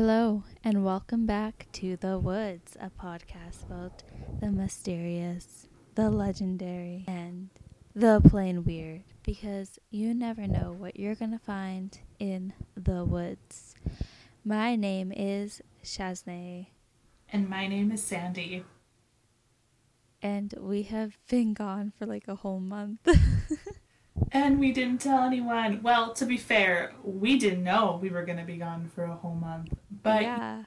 Hello, and welcome back to The Woods, a podcast about the mysterious, the legendary, and the plain weird. Because you never know what you're going to find in the woods. My name is Shaznay, And my name is Sandy. and we have been gone for like a whole month. And we didn't tell anyone. Well, to be fair, we didn't know we were going to be gone for a whole month. But yeah.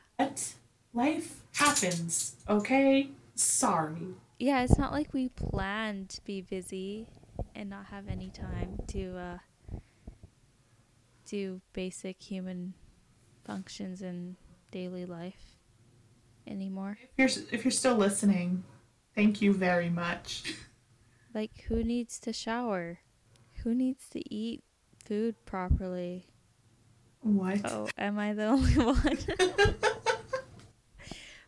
Life happens, okay? Sorry. Yeah, it's not like we planned to be busy and not have any time to uh, do basic human functions in daily life anymore. If you're if you're still listening, thank you very much. Like, who needs to shower? Who needs to eat food properly? What? Oh, am I the only one?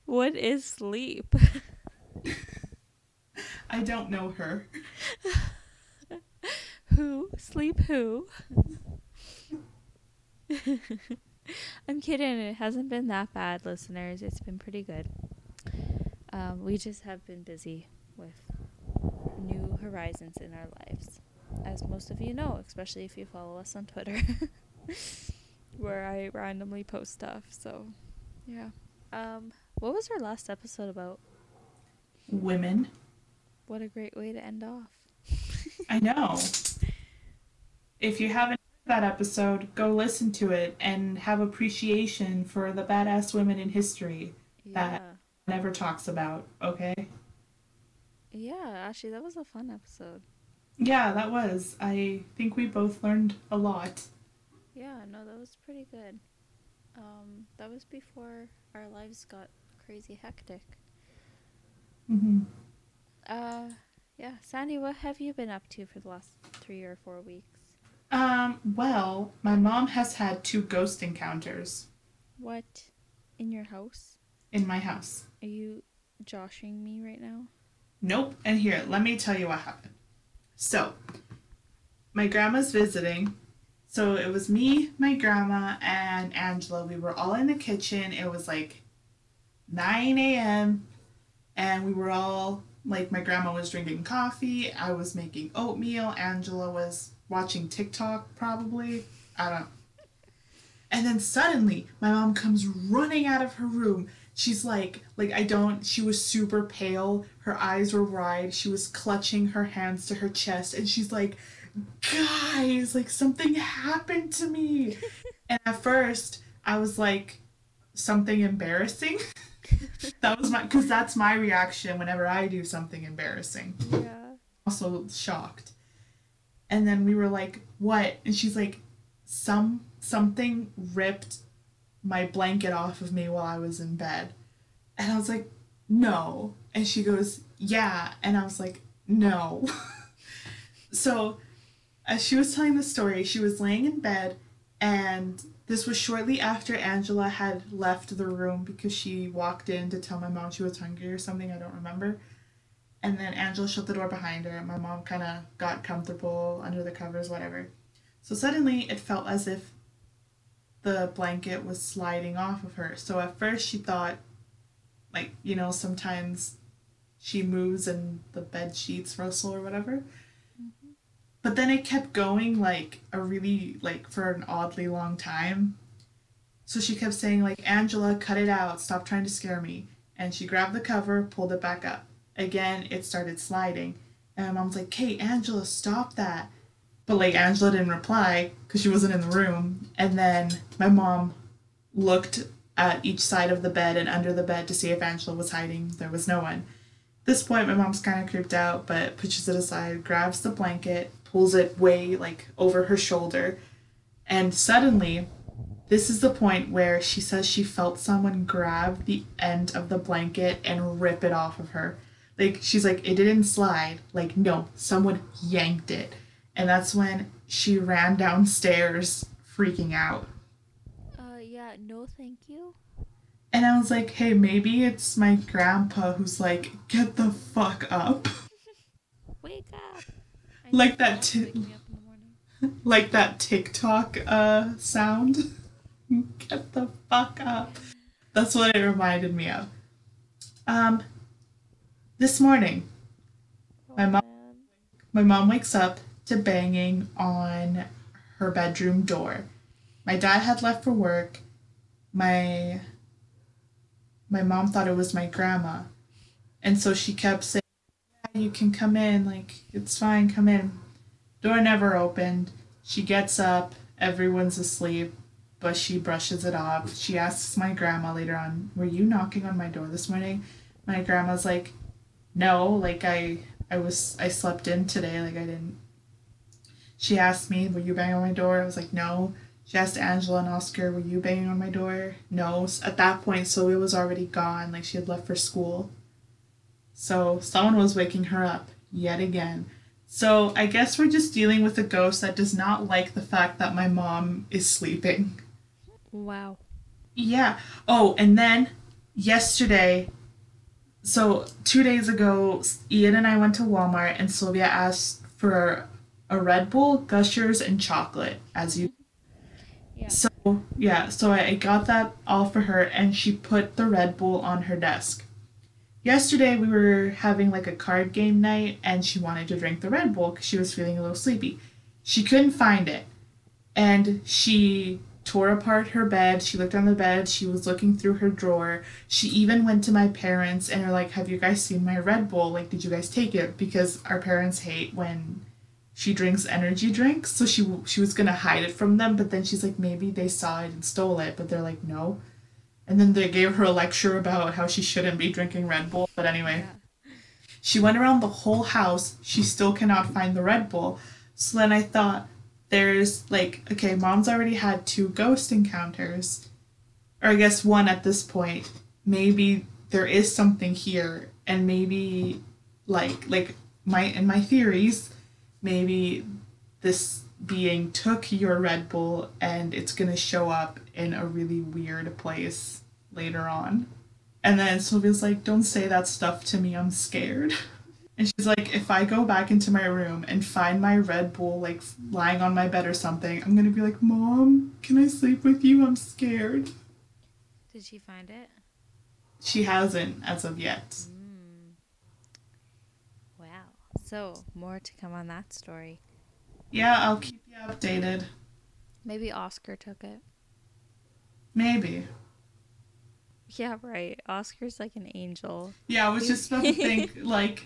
what is sleep? I don't know her. Who? Sleep who? I'm kidding. It hasn't been that bad, listeners. It's been pretty good. Um, we just have been busy with new horizons in our lives, as most of you know, especially if you follow us on Twitter, where I randomly post stuff. So, yeah. Um, what was our last episode about? Women. What a great way to end off. I know. If you haven't heard that episode, go listen to it and have appreciation for the badass women in history Yeah. That- never talks about, okay? Yeah, actually, that was a fun episode. Yeah, that was. I think we both learned a lot. Yeah, no, that was pretty good. Um, that was before our lives got crazy hectic. Mm hmm Uh, yeah, Sandy, what have you been up to for the last three or four weeks? Um, well, my mom has had two ghost encounters What? In your house? in my house. Are you joshing me right now? Nope. And here, let me tell you what happened. So, my grandma's visiting. So it was me, my grandma, and Angela. We were all in the kitchen. It was like 9 a.m. And we were all like, my grandma was drinking coffee. I was making oatmeal. Angela was watching TikTok, probably. I don't And then suddenly, my mom comes running out of her room. She's like, like I don't. She was super pale. Her eyes were wide. She was clutching her hands to her chest, and she's like, "Guys, like something happened to me." and at first, I was like, "Something embarrassing." that was my, because that's my reaction whenever I do something embarrassing Yeah. also shocked. And then we were like, "What?" And she's like, "Some something ripped my blanket off of me while I was in bed." And I was like, "No." And she goes, "Yeah." And I was like, "No." so, as she was telling the story, she was laying in bed and this was shortly after Angela had left the room because she walked in to tell my mom she was hungry or something, I don't remember. And then Angela shut the door behind her. And my mom kind of got comfortable under the covers, whatever. So suddenly it felt as if the blanket was sliding off of her. So at first she thought, like, you know, sometimes she moves and the bed sheets rustle or whatever. But then it kept going like a really, like, for an oddly long time. So she kept saying, like, Angela, cut it out. Stop trying to scare me. And she grabbed the cover, pulled it back up again it started sliding and my mom's like hey angela stop that but like angela didn't reply because she wasn't in the room and then my mom looked at each side of the bed and under the bed to see if angela was hiding there was no one at this point my mom's kind of creeped out but pushes it aside grabs the blanket pulls it way like over her shoulder. And suddenly this is the point where she says she felt someone grab the end of the blanket and rip it off of her. Like she's like it didn't slide. Like no someone yanked it. And that's when she ran downstairs freaking out. Uh, yeah, no thank you. and i was like hey maybe it's my grandpa who's like get the fuck up Wake up. I Like need that someone to ti- wake me up in the morning. like that tiktok uh sound Get the fuck up. That's what it reminded me of. Um, this morning, My mom- my mom wakes up to banging on her bedroom door. My dad had left for work. My my mom thought it was my grandma. And so she kept saying, you can come in, like it's fine, come in. Door never opened. She gets up, everyone's asleep, but she brushes it off. She asks my grandma later on, Were you knocking on my door this morning? My grandma's like, No, like I I was I slept in today, like I didn't she asked me, Were you banging on my door? I was like, No. She asked Angela and Oscar, Were you banging on my door? No. At that point, Sylvia was already gone, like she had left for school. So someone was waking her up yet again. So I guess we're just dealing with a ghost that does not like the fact that my mom is sleeping. Wow. Yeah. Oh, and then yesterday, so two days ago, Ian and I went to Walmart and Sylvia asked for a Red Bull, Gushers, and chocolate, as you. Yeah. So, yeah, so I I got that all for her and she put the Red Bull on her desk. Yesterday, we were having like a card game night and she wanted to drink the Red Bull because she was feeling a little sleepy. She couldn't find it and she tore apart her bed. She looked on the bed. She was looking through her drawer. She even went to my parents and were like, "Have you guys seen my Red Bull? Like, did you guys take it?" Because our parents hate when she drinks energy drinks. So she she was gonna hide it from them, but then she's like, maybe they saw it and stole it. But they're like, no. And then they gave her a lecture about how she shouldn't be drinking Red Bull. But anyway. Yeah. She went around the whole house. She still cannot find the Red Bull. So then I thought, there's like, okay, mom's already had two ghost encounters. Or I guess one at this point. Maybe there is something here. And maybe, like, like my, in my theories, maybe this being took your Red Bull and it's gonna show up in a really weird place later on. And then Sylvia's like, Don't say that stuff to me, I'm scared. And she's like, If I go back into my room and find my Red Bull like lying on my bed or something, I'm gonna be like, Mom, can I sleep with you? I'm scared. Did she find it? She hasn't as of yet. Mm. Wow. So, more to come on that story. Yeah, I'll keep you updated. Maybe Oscar took it. Maybe. Yeah, right. Oscar's like an angel. Yeah, I was just about to think, like,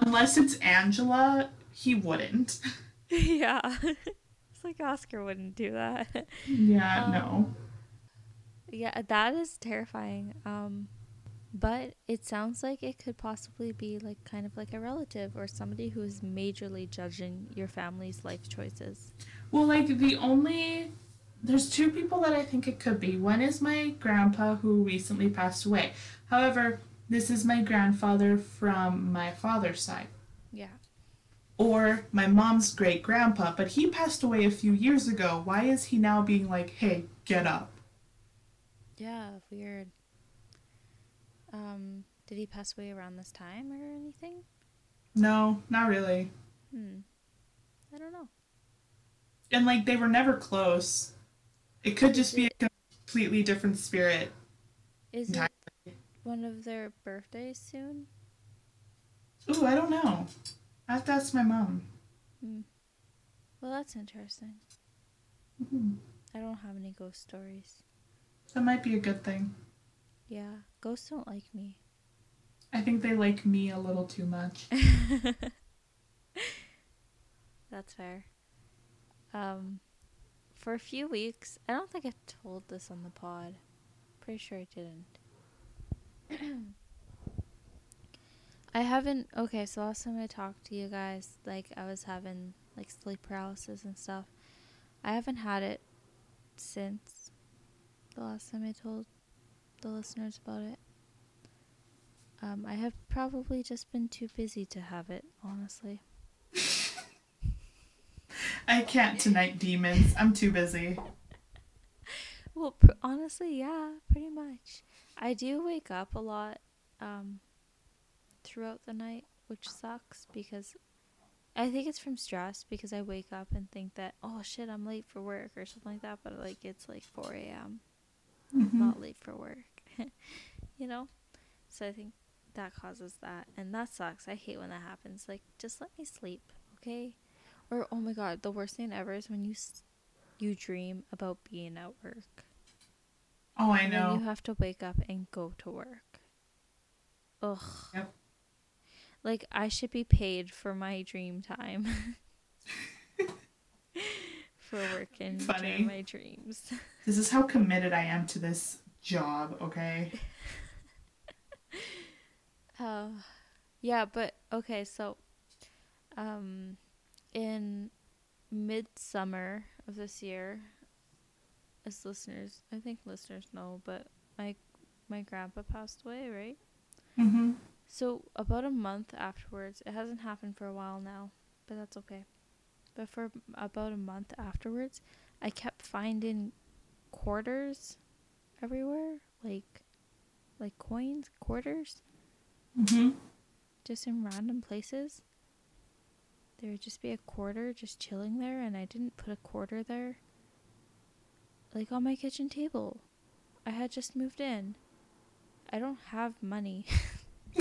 unless it's Angela, he wouldn't. yeah. it's like Oscar wouldn't do that. Yeah, Um, no. yeah, that is terrifying. Um but it sounds like it could possibly be like kind of like a relative or somebody who is majorly judging your family's life choices. Well, like the only there's two people that I think it could be. One is my grandpa who recently passed away. However, this is my grandfather from my father's side. Yeah. Or my mom's great grandpa, but he passed away a few years ago. Why is he now being like, "Hey, get up"? Yeah, weird. Um, did he pass away around this time or anything? No, not really. Hmm. I don't know. And like they were never close. It could just be a completely different spirit. Is Entirely. it one of their birthdays soon? Ooh, I don't know. I have to ask my mom. Well, that's interesting. Mhm. I don't have any ghost stories. That might be a good thing. Yeah, ghosts don't like me. I think they like me a little too much. That's fair. Um, for a few weeks, I don't think I told this on the pod. Pretty sure I didn't. I haven't. Okay, so last time I talked to you guys, like I was having like sleep paralysis and stuff. I haven't had it since the last time I told the listeners about it. Um, I have probably just been too busy to have it, honestly. I can't tonight, demons. I'm too busy. Well, pr- honestly, yeah, pretty much. I do wake up a lot um, throughout the night, which sucks because I think it's from stress because I wake up and think that oh shit I'm late for work or something like that, but like it's like 4 a.m. Mhm. not late for work, you know. So I think that causes that, and that sucks. I hate when that happens. Like just let me sleep, okay? Or oh my god, the worst thing ever is when you s- you dream about being at work. Oh, I know. you have to wake up and go to work. Ugh. Yep. Like I should be paid for my dream time. for working Funny. my dreams. This is how committed I am to this job, okay? Uh, yeah, but okay, so um in midsummer of this year, as listeners, I think listeners know, but my my grandpa passed away, right? Mm-hmm. So about a month afterwards, it hasn't happened for a while now, but that's okay. But for about a month afterwards, I kept finding quarters everywhere, like like coins, quarters, Mm-hmm. just in random places. There would just be a quarter just chilling there, and I didn't put a quarter there. Like on my kitchen table. I had just moved in. I don't have money.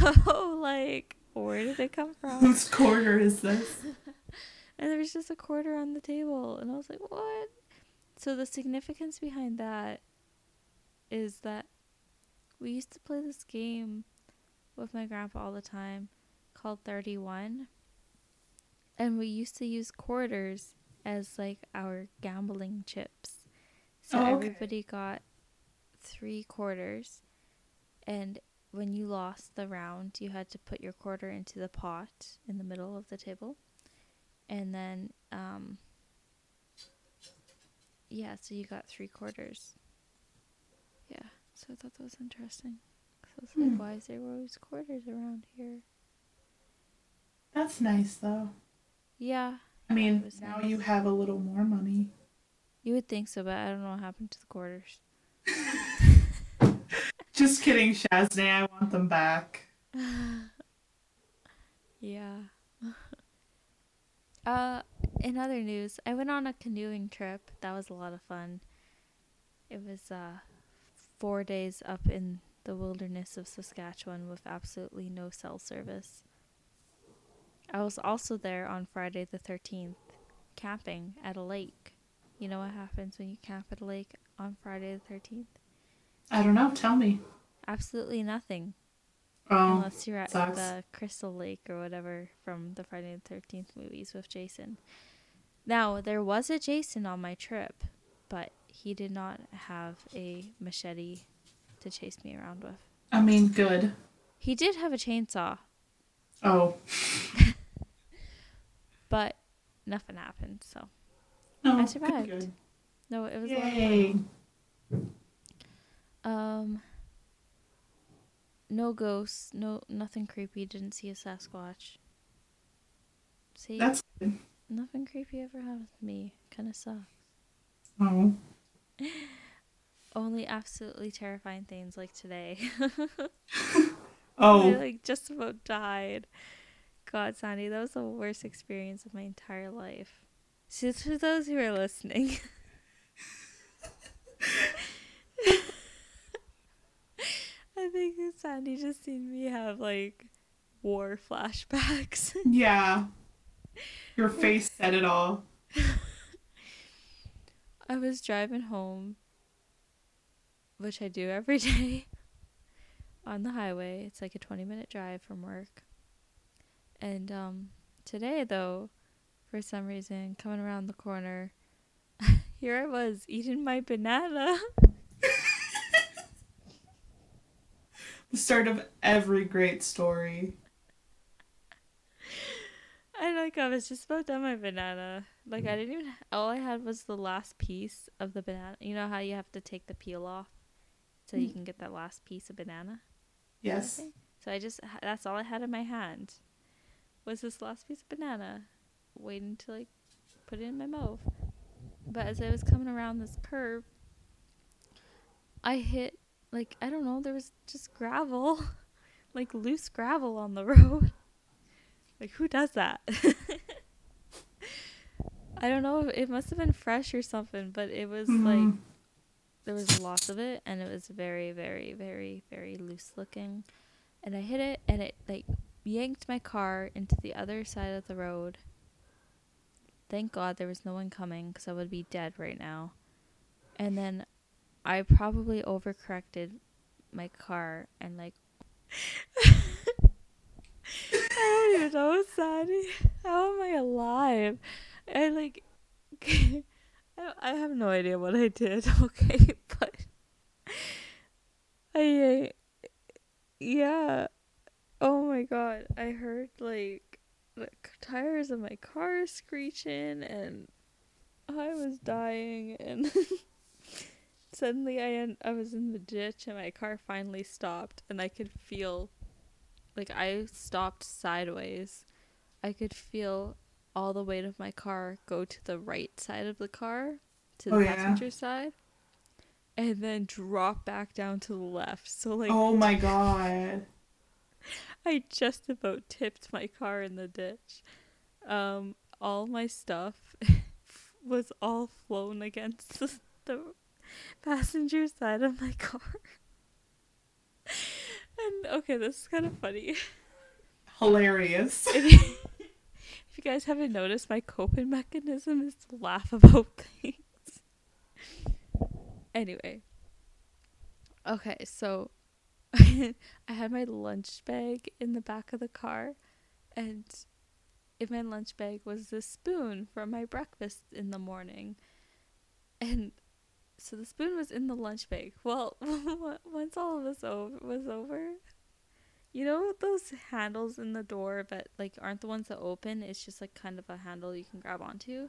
so, like, where did it come from? Whose quarter is this? And there was just a quarter on the table. And I was like, what? So the significance behind that is that we used to play this game with my grandpa all the time called 31. And we used to use quarters as like our gambling chips. So Oh, okay. everybody got three quarters. And when you lost the round, you had to put your quarter into the pot in the middle of the table and then um yeah so you got three quarters yeah so i thought that was interesting so i was Hmm. why is there always quarters around here That's nice, though. yeah I mean, now nice. you have a little more money. you would think so but i don't know what happened to the quarters Just kidding, Shaznay. I want them back. yeah uh in other news i went on a canoeing trip that was a lot of fun it was uh four days up in the wilderness of saskatchewan with absolutely no cell service i was also there on friday the 13th camping at a lake you know what happens when you camp at a lake on friday the 13th I don't know. Tell me. absolutely nothing Oh, unless you're at sucks. the Crystal Lake or whatever from the Friday the Thirteenth movies with Jason. Now there was a Jason on my trip, but he did not have a machete to chase me around with. I mean, good. He did have a chainsaw, Oh. but nothing happened. So No, I survived. good. no, it was Yay. Um, no ghosts, no nothing creepy. Didn't see a Sasquatch. See, That's good. Nothing creepy ever happened to me. Kind of sucks. Oh. Only absolutely terrifying things like today. Oh. I like just about died. God, Sandy, that was the worst experience of my entire life. So for those who are listening. I think Sandy just seen me have like war flashbacks. Yeah. Your face said it all. I was driving home, which I do every day, on the highway. It's like a 20 minute drive from work. And um, today, though, for some reason, coming around the corner, here I was eating my banana. The start of every great story. And like I was just about done my banana. Like I didn't even. All I had was the last piece of the banana. You know how you have to take the peel off, so you Mm. can get that last piece of banana. Yes. So I just that's all I had in my hand was this last piece of banana, waiting to like put it in my mouth. But as I was coming around this curve, I hit like I don't know, there was just gravel, like loose gravel on the road. Like who does that? I don't know. It must have been fresh or something, but it was Mhm. like there was lots of it, and it was very, very, very, very loose looking. And I hit it, and it like yanked my car into the other side of the road. Thank God there was no one coming, because I would be dead right now. And then I probably overcorrected my car and like. I don't even know, Sandy. How am I alive? I like. I, I have no idea what I did. Okay, but I, uh, yeah. Oh my god, I heard like the tires of my car screeching, and I was dying, and suddenly I I was in the ditch, and my car finally stopped, and I could feel, like I stopped sideways. I could feel all the weight of my car go to the right side of the car, to the Oh, yeah. passenger side, and then drop back down to the left. So like oh my god. I just about tipped my car in the ditch. Um, all my stuff was all flown against the, the passenger side of my car. And okay, this is kind of funny. Hilarious. If you, if you guys haven't noticed, my coping mechanism is to laugh about things. Anyway. Okay, so I had my lunch bag in the back of the car, and in my lunch bag was the spoon for my breakfast in the morning. And so the spoon was in the lunch bag. Well, once all of this over, was over, you know those handles in the door that like aren't the ones that open? It's just like kind of a handle you can grab onto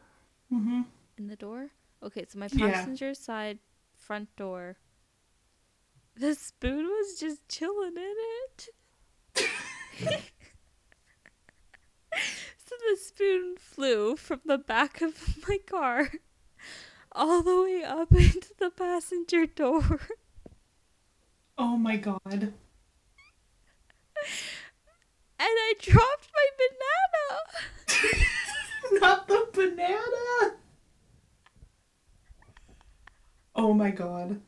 hmm in the door. Okay, so my Yeah. passenger side front door. The spoon was just chilling in it. so the spoon flew from the back of my car all the way up into the passenger door. Oh my god. And I dropped my banana. Not the banana. Oh my god.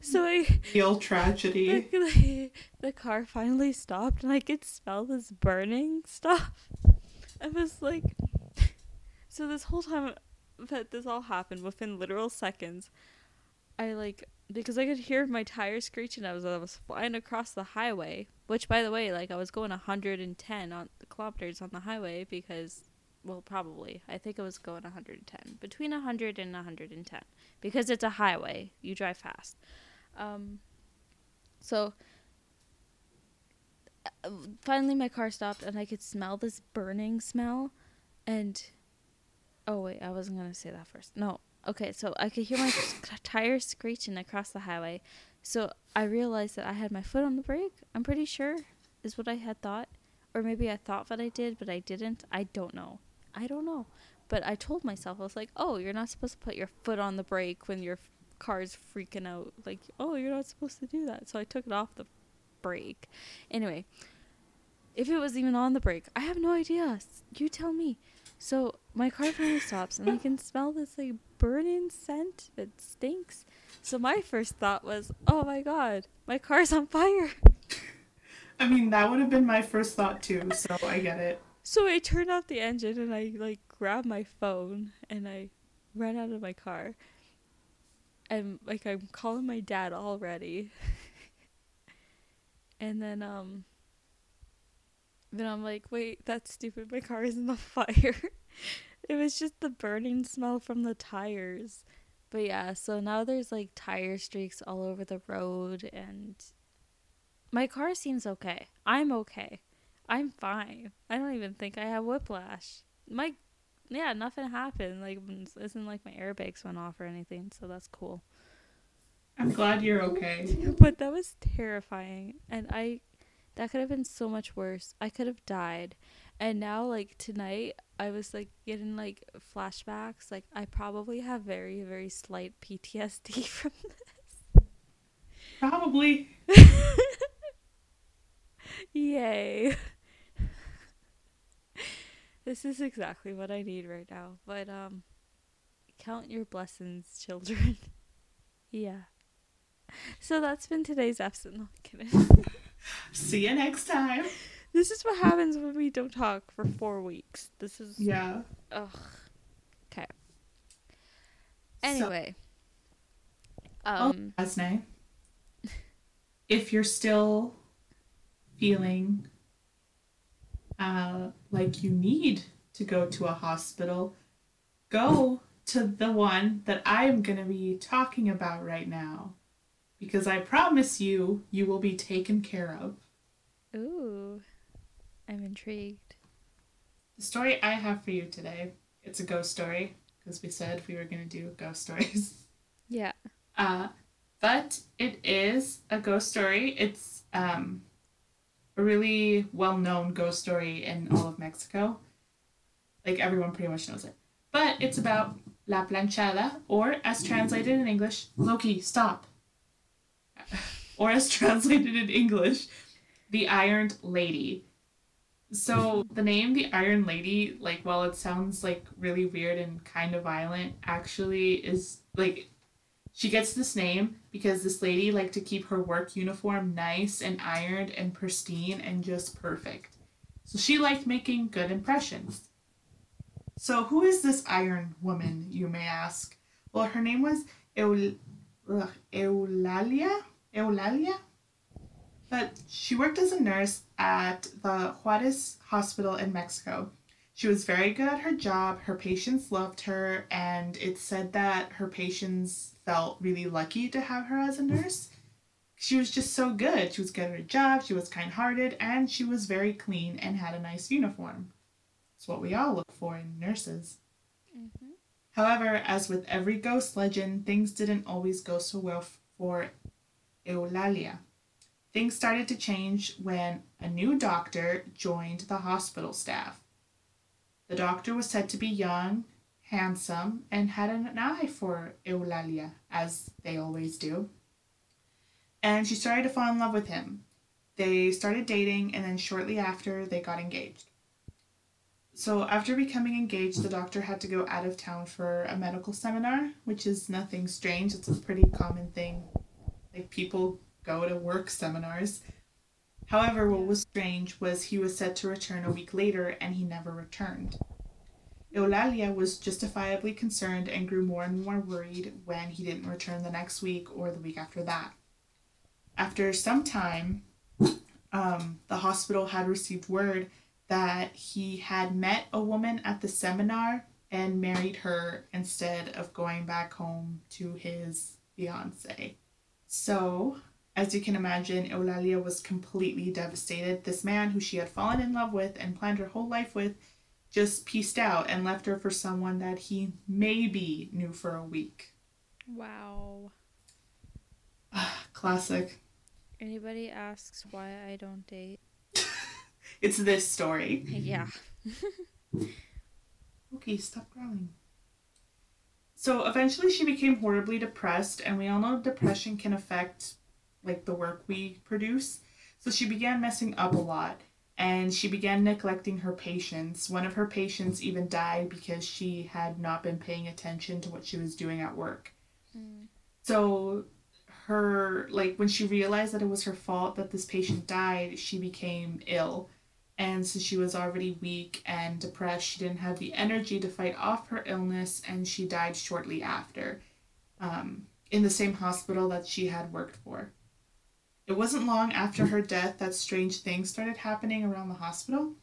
So I feel tragedy. the, the, car finally stopped and I could smell this burning stuff. I was like so this whole time that this all happened within literal seconds I like because I could hear my tires screeching I was I was flying across the highway which by the way like I was going 110 on kilometers on the highway because well probably I think I was going 110 between 100 and 110 because it's a highway you drive fast um, so uh, finally, my car stopped, and I could smell this burning smell. And oh wait, I wasn't gonna say that first. No, okay. So I could hear my tires screeching across the highway. So I realized that I had my foot on the brake. I'm pretty sure is what I had thought, or maybe I thought that I did, but I didn't. I don't know. I don't know. But I told myself I was like, "Oh, you're not supposed to put your foot on the brake when your car's freaking out. Like, oh, you're not supposed to do that." So I took it off the brake. Anyway, if it was even on the brake, I have no idea. You tell me. So my car finally stops, and I can smell this like burning scent that stinks. So my first thought was, "Oh my god, my car's on fire." I mean, that would have been my first thought too, so I get it. So I turned off the engine and I like grabbed my phone and I ran out of my car. And like I'm calling my dad already. and then um then I'm like, wait, that's stupid, my car isn't on fire. it was just the burning smell from the tires. But yeah, so now there's like tire streaks all over the road and my car seems okay. I'm okay. I'm fine. I don't even think I have whiplash. My, yeah, nothing happened. Like, it isn't like my airbags went off or anything, so that's cool. I'm glad you're okay. But that was terrifying, and I, that could have been so much worse. I could have died, and now like tonight, I was like getting like flashbacks. Like I probably have very very slight PTSD from this. Probably. Yay. this is exactly what I need right now. But um count your blessings, children. yeah. So that's been today's episode. No, kidding. See you next time. This is what happens when we don't talk for four weeks. This is Yeah. ugh. Okay. Anyway. um Oh, Asne, if you're still feeling uh, like you need to go to a hospital, go to the one that I'm going to be talking about right now. Because I promise you, you will be taken care of. Ooh. I'm intrigued. The story I have for you today, it's a ghost story, because we said we were going to do ghost stories. Yeah. Uh, but it is a ghost story. It's um, a really well known ghost story in all of Mexico. Like everyone pretty much knows it. But it's about La Planchada, or as translated in English, Loki, stop. or as translated in English, the Ironed Lady. So the name the Iron Lady, like while it sounds like really weird and kind of violent, actually is like she gets this name because this lady liked to keep her work uniform nice and ironed and pristine and just perfect. So she liked making good impressions. So who is this iron woman, you may ask? Well, her name was Eul- Eulalia? Eulalia? But she worked as a nurse at the Juarez Hospital in Mexico. She was very good at her job, her patients loved her, and it's said that her patients felt really lucky to have her as a nurse. She was just so good. She was good at her job, she was kind hearted, and she was very clean and had a nice uniform. It's what we all look for in nurses. Mm-hmm. However, as with every ghost legend, things didn't always go so well for Eulalia. Things started to change when a new doctor joined the hospital staff. The doctor was said to be young, handsome, and had an eye for Eulalia, as they always do. And she started to fall in love with him. They started dating, and then shortly after, they got engaged. So, after becoming engaged, the doctor had to go out of town for a medical seminar, which is nothing strange. It's a pretty common thing. Like, people go to work seminars. However, what was strange was he was set to return a week later and he never returned. Eulalia was justifiably concerned and grew more and more worried when he didn't return the next week or the week after that. After some time, um, the hospital had received word that he had met a woman at the seminar and married her instead of going back home to his fiance. So, as you can imagine, Eulalia was completely devastated. This man who she had fallen in love with and planned her whole life with just pieced out and left her for someone that he maybe knew for a week. Wow. Classic. Anybody asks why I don't date? It's this story. Yeah. Okay, stop growling. So eventually she became horribly depressed, and we all know depression can affect like the work we produce. So she began messing up a lot and she began neglecting her patients. One of her patients even died because she had not been paying attention to what she was doing at work. Mm. So her like when she realized that it was her fault that this patient died, she became ill. And since she was already weak and depressed, she didn't have the energy to fight off her illness, and she died shortly after um, in the same hospital that she had worked for. It wasn't long after her death that strange things started happening around the hospital.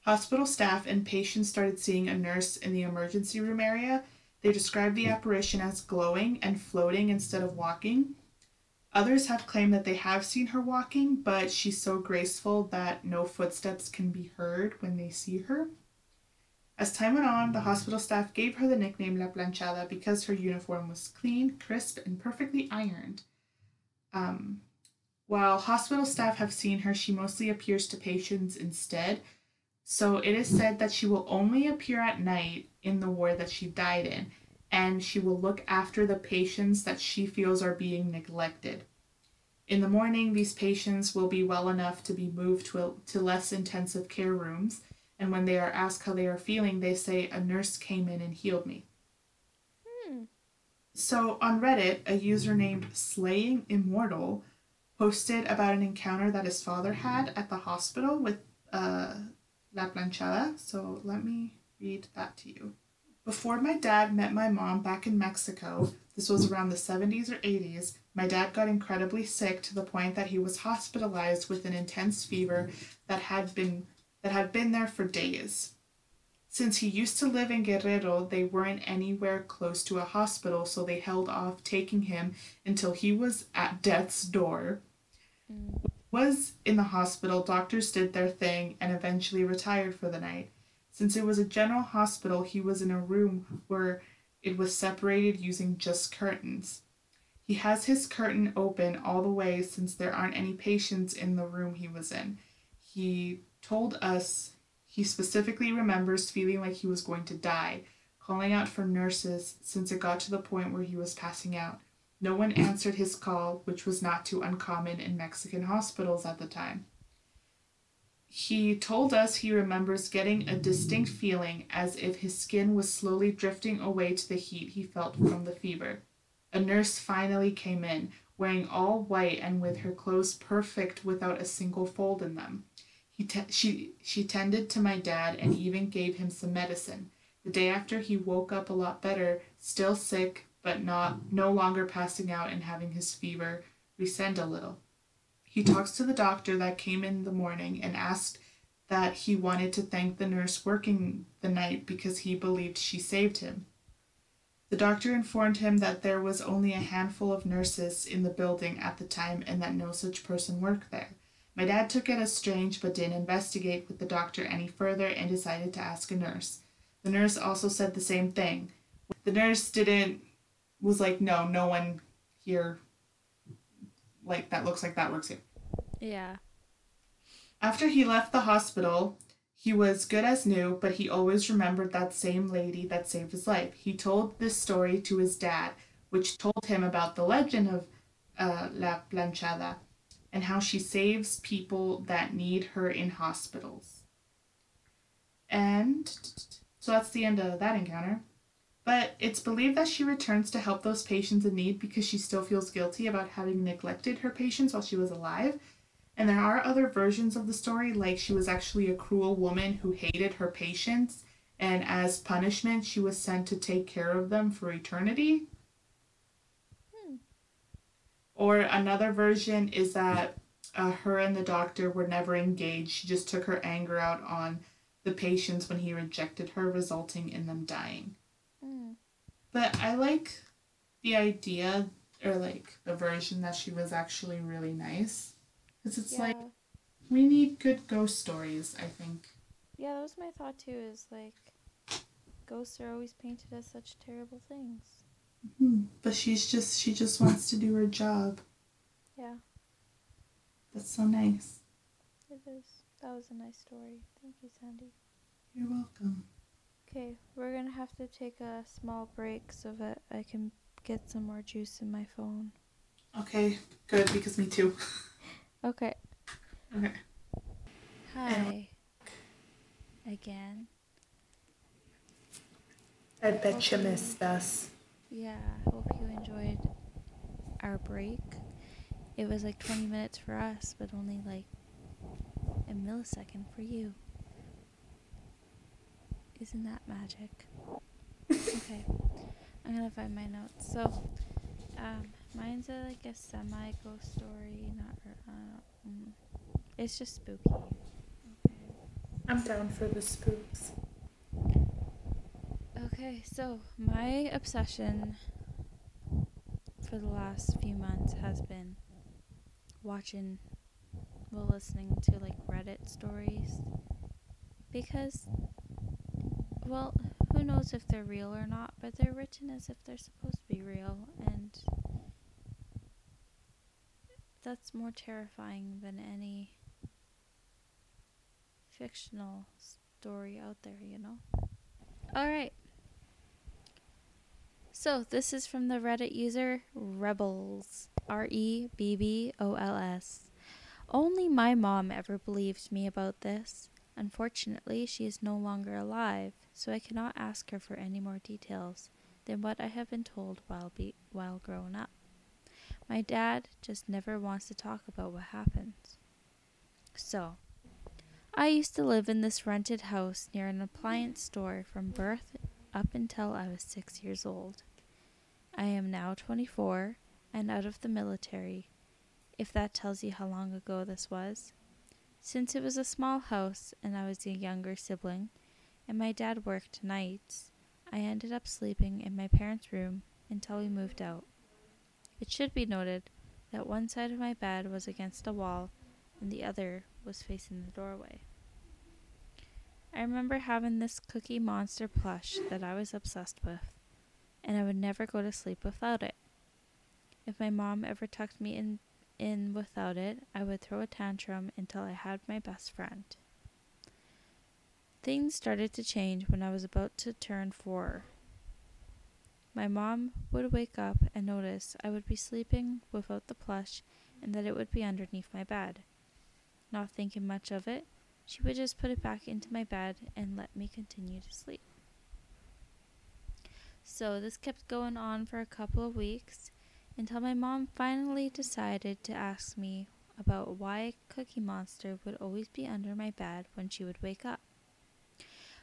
Hospital staff and patients started seeing a nurse in the emergency room area. They described the apparition as glowing and floating instead of walking. Others have claimed that they have seen her walking, but she's so graceful that no footsteps can be heard when they see her. As time went on, the hospital staff gave her the nickname La Planchada because her uniform was clean, crisp, and perfectly ironed. Um, while hospital staff have seen her, she mostly appears to patients instead. So it is said that she will only appear at night in the ward that she died in, and she will look after the patients that she feels are being neglected. In the morning, these patients will be well enough to be moved to, to less intensive care rooms, and when they are asked how they are feeling, they say, A nurse came in and healed me. Hmm. So on Reddit, a user named Slaying Immortal posted about an encounter that his father had at the hospital with uh, La Planchada. So let me read that to you. Before my dad met my mom back in Mexico, this was around the 70s or 80s, my dad got incredibly sick to the point that he was hospitalized with an intense fever that had been that had been there for days. Since he used to live in Guerrero, they weren't anywhere close to a hospital, so they held off taking him until he was at death's door. Was in the hospital, doctors did their thing and eventually retired for the night. Since it was a general hospital, he was in a room where it was separated using just curtains. He has his curtain open all the way since there aren't any patients in the room he was in. He told us he specifically remembers feeling like he was going to die, calling out for nurses since it got to the point where he was passing out. No one answered his call, which was not too uncommon in Mexican hospitals at the time. He told us he remembers getting a distinct feeling as if his skin was slowly drifting away to the heat he felt from the fever. A nurse finally came in, wearing all white and with her clothes perfect without a single fold in them. He she, she tended to my dad and even gave him some medicine. The day after, he woke up a lot better, still sick, but not no longer passing out and having his fever rescend a little. He talks to the doctor that came in the morning and asked that he wanted to thank the nurse working the night because he believed she saved him. The doctor informed him that there was only a handful of nurses in the building at the time and that no such person worked there. My dad took it as strange but didn't investigate with the doctor any further and decided to ask a nurse. The nurse also said the same thing. The nurse didn't was like, no, no one here like that looks like that works here. Yeah. After he left the hospital, he was good as new, but he always remembered that same lady that saved his life. He told this story to his dad, which told him about the legend of uh, La Planchada and how she saves people that need her in hospitals. And so that's the end of that encounter. But it's believed that she returns to help those patients in need because she still feels guilty about having neglected her patients while she was alive. And there are other versions of the story, like she was actually a cruel woman who hated her patients, and as punishment, she was sent to take care of them for eternity. Hmm. Or another version is that uh, her and the doctor were never engaged. She just took her anger out on the patients when he rejected her, resulting in them dying. But I like the idea, or like the version that she was actually really nice. Because it's yeah. like, we need good ghost stories, I think. Yeah, that was my thought too. Is like, ghosts are always painted as such terrible things. Hmm. But she's just, she just wants to do her job. Yeah, That's so nice. it is. That was a nice story. Thank you, Sandy. You're welcome. Okay, we're gonna have to take a small break so that I can get some more juice in my phone. Okay, good, because me too. Okay. Okay. Hi. Again. I bet you missed us. Yeah, I hope you enjoyed our break. It was like 20 minutes for us, but only like a millisecond for you. Isn't that magic? okay, I'm gonna find my notes. So, um, mine's a, like a semi ghost story, not. Uh, mm, it's just spooky. Okay. I'm down for the spooks. Okay, so my obsession for the last few months has been watching, well, listening to like Reddit stories. Because, well, who knows if they're real or not, but they're written as if they're supposed to be real, and that's more terrifying than any fictional story out there, you know? Alright. So, this is from the Reddit user Rebels. R E B B O L S. Only my mom ever believed me about this. Unfortunately, she is no longer alive, so I cannot ask her for any more details than what I have been told while be while growing up. My dad just never wants to talk about what happened. So, I used to live in this rented house near an appliance store from birth up until I was 6 years old. I am now 24 and out of the military, if that tells you how long ago this was. Since it was a small house and I was a younger sibling, and my dad worked nights, I ended up sleeping in my parents' room until we moved out. It should be noted that one side of my bed was against a wall and the other was facing the doorway. I remember having this Cookie Monster plush that I was obsessed with, and I would never go to sleep without it. If my mom ever tucked me in, in without it, I would throw a tantrum until I had my best friend. Things started to change when I was about to turn four. My mom would wake up and notice I would be sleeping without the plush and that it would be underneath my bed. Not thinking much of it, she would just put it back into my bed and let me continue to sleep. So this kept going on for a couple of weeks until my mom finally decided to ask me about why Cookie Monster would always be under my bed when she would wake up.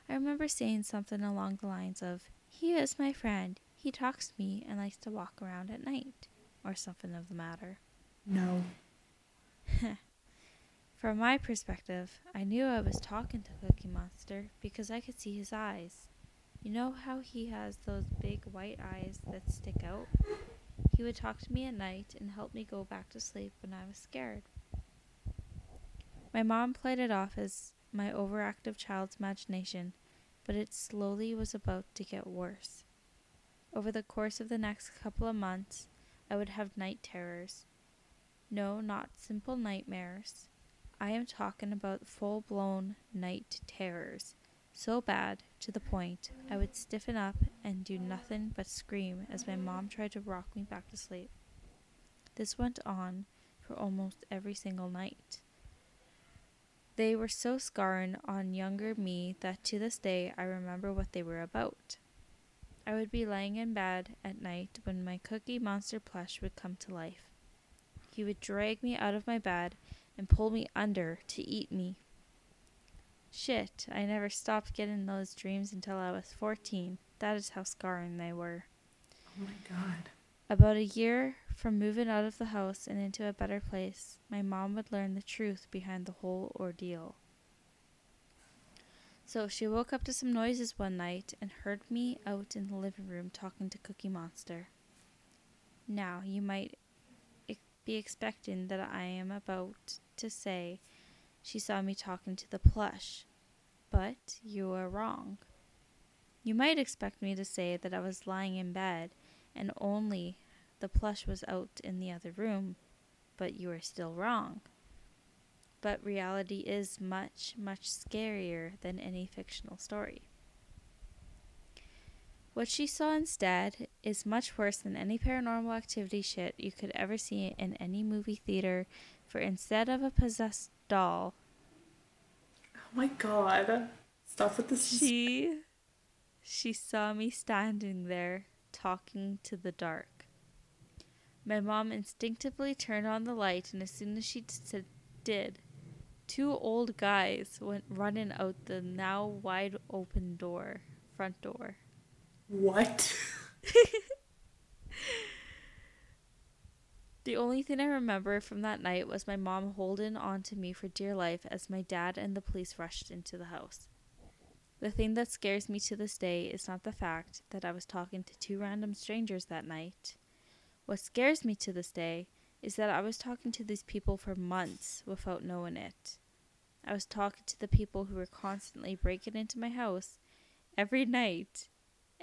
I remember saying something along the lines of, He is my friend. He talks to me and likes to walk around at night, or something of the matter. No. From my perspective, I knew I was talking to Cookie Monster because I could see his eyes. You know how he has those big white eyes that stick out? He would talk to me at night and help me go back to sleep when I was scared. My mom played it off as my overactive child's imagination, but it slowly was about to get worse. Over the course of the next couple of months, I would have night terrors. No, not simple nightmares. I am talking about full blown night terrors. So bad, to the point, I would stiffen up and do nothing but scream as my mom tried to rock me back to sleep. This went on for almost every single night. They were so scarring on younger me that to this day I remember what they were about. I would be lying in bed at night when my Cookie Monster plush would come to life. He would drag me out of my bed and pull me under to eat me. Shit, I never stopped getting those dreams until I was 14. That is how scarring they were. Oh my god. About a year from moving out of the house and into a better place, my mom would learn the truth behind the whole ordeal. So she woke up to some noises one night and heard me out in the living room talking to Cookie Monster. Now, you might be expecting that I am about to say she saw me talking to the plush, but you are wrong. You might expect me to say that I was lying in bed and only the plush was out in the other room, but you are still wrong. But reality is much, much scarier than any fictional story. What she saw instead is much worse than any paranormal activity shit you could ever see in any movie theater, for instead of a possessed doll. Oh my god. Stop with this. She she saw me standing there talking to the dark. My mom instinctively turned on the light and as soon as she did, two old guys went running out the now wide open door, front door. What? The only thing I remember from that night was my mom holding on to me for dear life as my dad and the police rushed into the house. The thing that scares me to this day is not the fact that I was talking to two random strangers that night. What scares me to this day is that I was talking to these people for months without knowing it. I was talking to the people who were constantly breaking into my house every night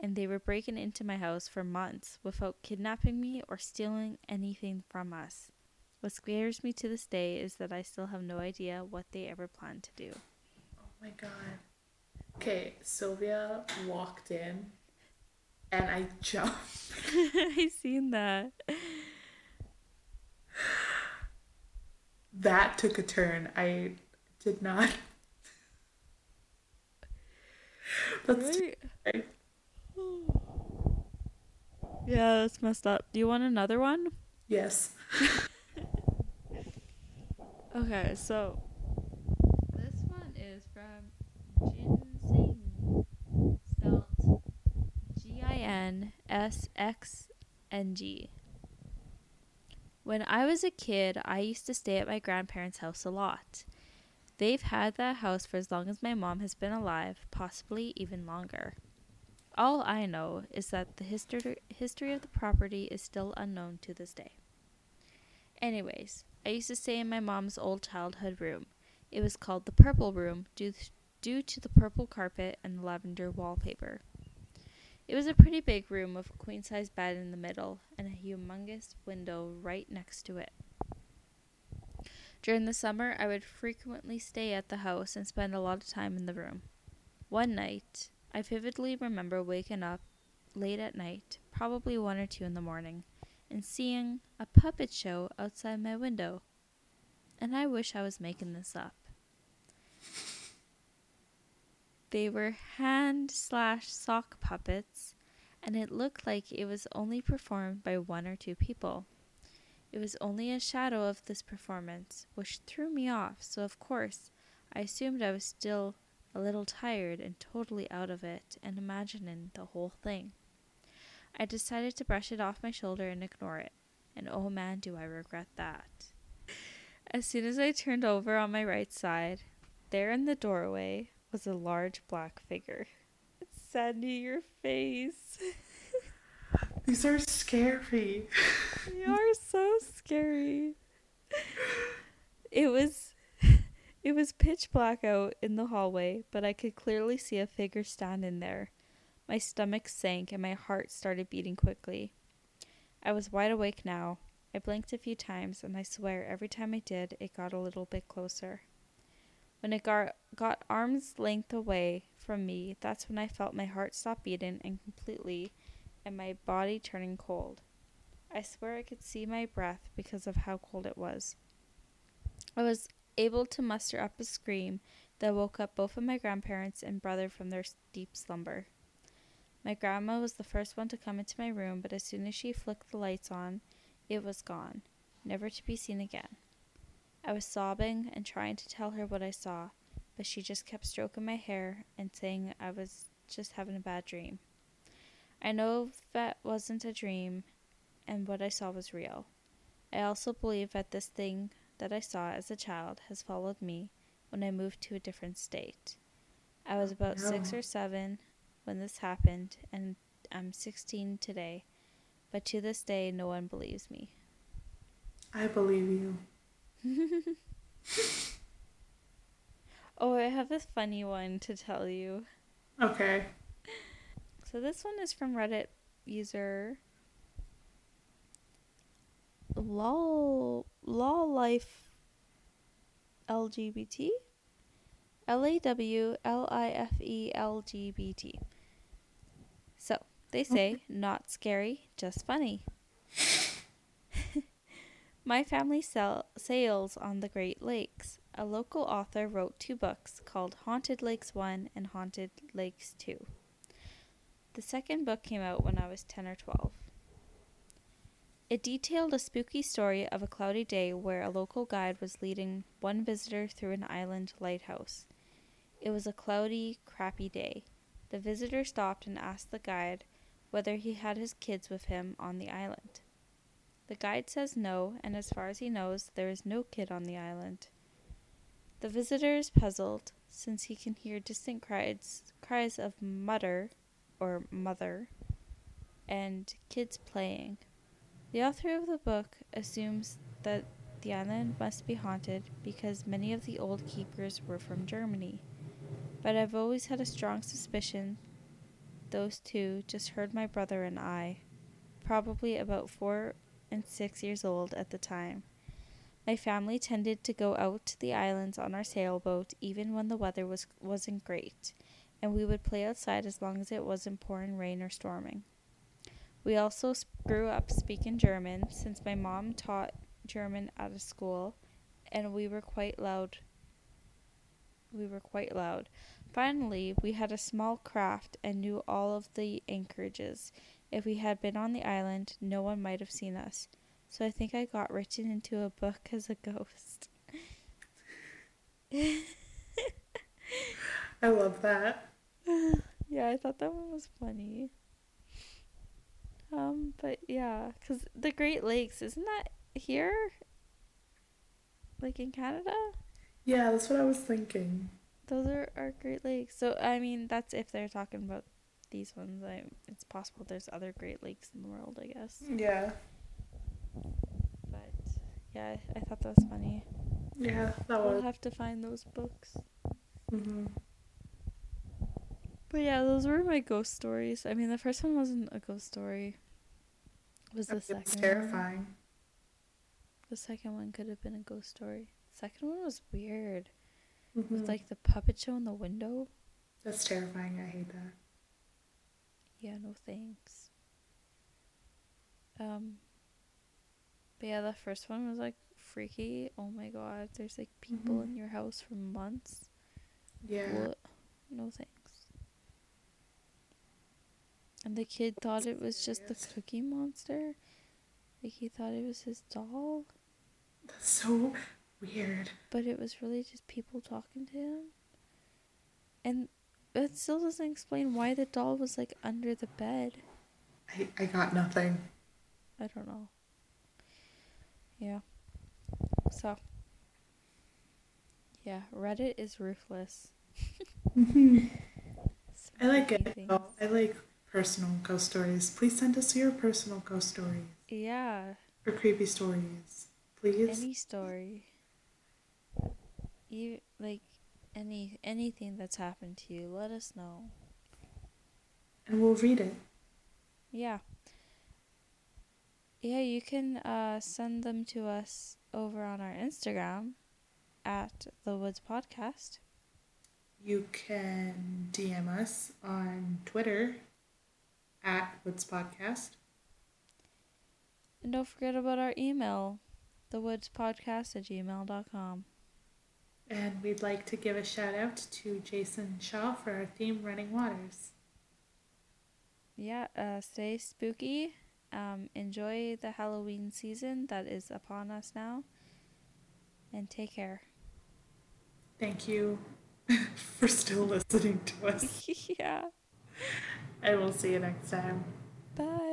and they were breaking into my house for months without kidnapping me or stealing anything from us. What scares me to this day is that I still have no idea what they ever planned to do. Oh my god. Okay, Sylvia walked in and I jumped. I seen that. that took a turn. I did not. That's Right. Yeah, that's messed up. Do you want another one? yes. Okay, so this one is from Ginseng, spelled G I N S X N G. When I was a kid, I used to stay at my grandparents' house a lot. They've had that house for as long as my mom has been alive, possibly even longer. All I know is that the history history of the property is still unknown to this day. Anyways, I used to stay in my mom's old childhood room. It was called the Purple Room due, due to the purple carpet and lavender wallpaper. It was a pretty big room with a queen size bed in the middle and a humongous window right next to it. During the summer, I would frequently stay at the house and spend a lot of time in the room. One night, I vividly remember waking up late at night, probably one or two in the morning, and seeing a puppet show outside my window. And I wish I was making this up. They were hand slash sock puppets, and it looked like it was only performed by one or two people. It was only a shadow of this performance, which threw me off, so of course I assumed I was still a little tired and totally out of it and imagining the whole thing. I decided to brush it off my shoulder and ignore it, and oh man, do I regret that. As soon as I turned over on my right side, there in the doorway was a large black figure. Sandy, your face. These are scary. you are so scary. It was it was pitch black out in the hallway, but I could clearly see a figure standing there. My stomach sank and my heart started beating quickly. I was wide awake now. I blinked a few times, and I swear every time I did, it got a little bit closer. When it got, got arm's length away from me, that's when I felt my heart stop beating and completely and my body turning cold. I swear I could see my breath because of how cold it was. I was able to muster up a scream that woke up both of my grandparents and brother from their deep slumber. My grandma was the first one to come into my room, but as soon as she flicked the lights on, it was gone, never to be seen again. I was sobbing and trying to tell her what I saw, but she just kept stroking my hair and saying I was just having a bad dream. I know that wasn't a dream and what I saw was real. I also believe that this thing that I saw as a child has followed me when I moved to a different state. I was about No. six or seven when this happened, and I'm 16 today, but to this day, no one believes me. I believe you. Oh, I have a funny one to tell you. Okay. So this one is from Reddit user law law life LGBT L A W L I F E L G B T. So they say not scary, just funny. My family sell, sails on the Great Lakes. A local author wrote two books called Haunted Lakes 1 and Haunted Lakes 2. The second book came out when I was 10 or 12. It detailed a spooky story of a cloudy day where a local guide was leading one visitor through an island lighthouse. It was a cloudy, crappy day. The visitor stopped and asked the guide whether he had his kids with him on the island. The guide says no, and as far as he knows, there is no kid on the island. The visitor is puzzled, since he can hear distant cries, cries of mutter or mother and kids playing. The author of the book assumes that the island must be haunted because many of the old keepers were from Germany. But I've always had a strong suspicion those two just heard my brother and I, probably about four and six years old at the time. My family tended to go out to the islands on our sailboat even when the weather was wasn't great, and we would play outside as long as it wasn't pouring rain or storming. We also grew up speaking German since my mom taught German at a school and we were quite loud. We were quite loud. Finally, we had a small craft and knew all of the anchorages. If we had been on the island, no one might have seen us. So I think I got written into a book as a ghost. I love that. yeah, I thought that one was funny. Um, but yeah, because the Great Lakes, isn't that here? Like in Canada? Yeah, that's what I was thinking. Those are our Great Lakes. So, I mean, that's if they're talking about these ones. I, it's possible there's other Great Lakes in the world, I guess. Yeah. But yeah, I, I thought that was funny. Yeah, that was. We'll have to find those books. hmm But yeah, those were my ghost stories. I mean, the first one wasn't a ghost story. Was the second one. terrifying. The second one could have been a ghost story. Second one was weird. Mhm. With like the puppet show in the window. That's terrifying. I hate that. Yeah, no thanks. Um But yeah, the first one was like freaky. Oh my god, there's like people Mhm. in your house for months. Yeah. What? No thanks. And the kid thought it was just the cookie monster. Like he thought it was his doll, That's so weird. but it was really just people talking to him. And it still doesn't explain why the doll was like under the bed. I, I got nothing. I don't know. Yeah. So. Yeah, Reddit is ruthless. So I like it. things. I like personal ghost stories. Please send us your personal ghost stories Yeah, or creepy stories. Please. any story. You like any anything that's happened to you, let us know. and we'll read it. Yeah. Yeah, you can uh, send them to us over on our Instagram at the Woods Podcast. You can DM us on Twitter at Woods Podcast. And don't forget about our email, thewoodspodcast at gmail.com. And we'd like to give a shout out to Jason Shaw for our theme, Running Waters. Yeah, uh, stay spooky. Um, enjoy the Halloween season that is upon us now. And take care. Thank you for still listening to us. yeah. I will see you next time. Bye.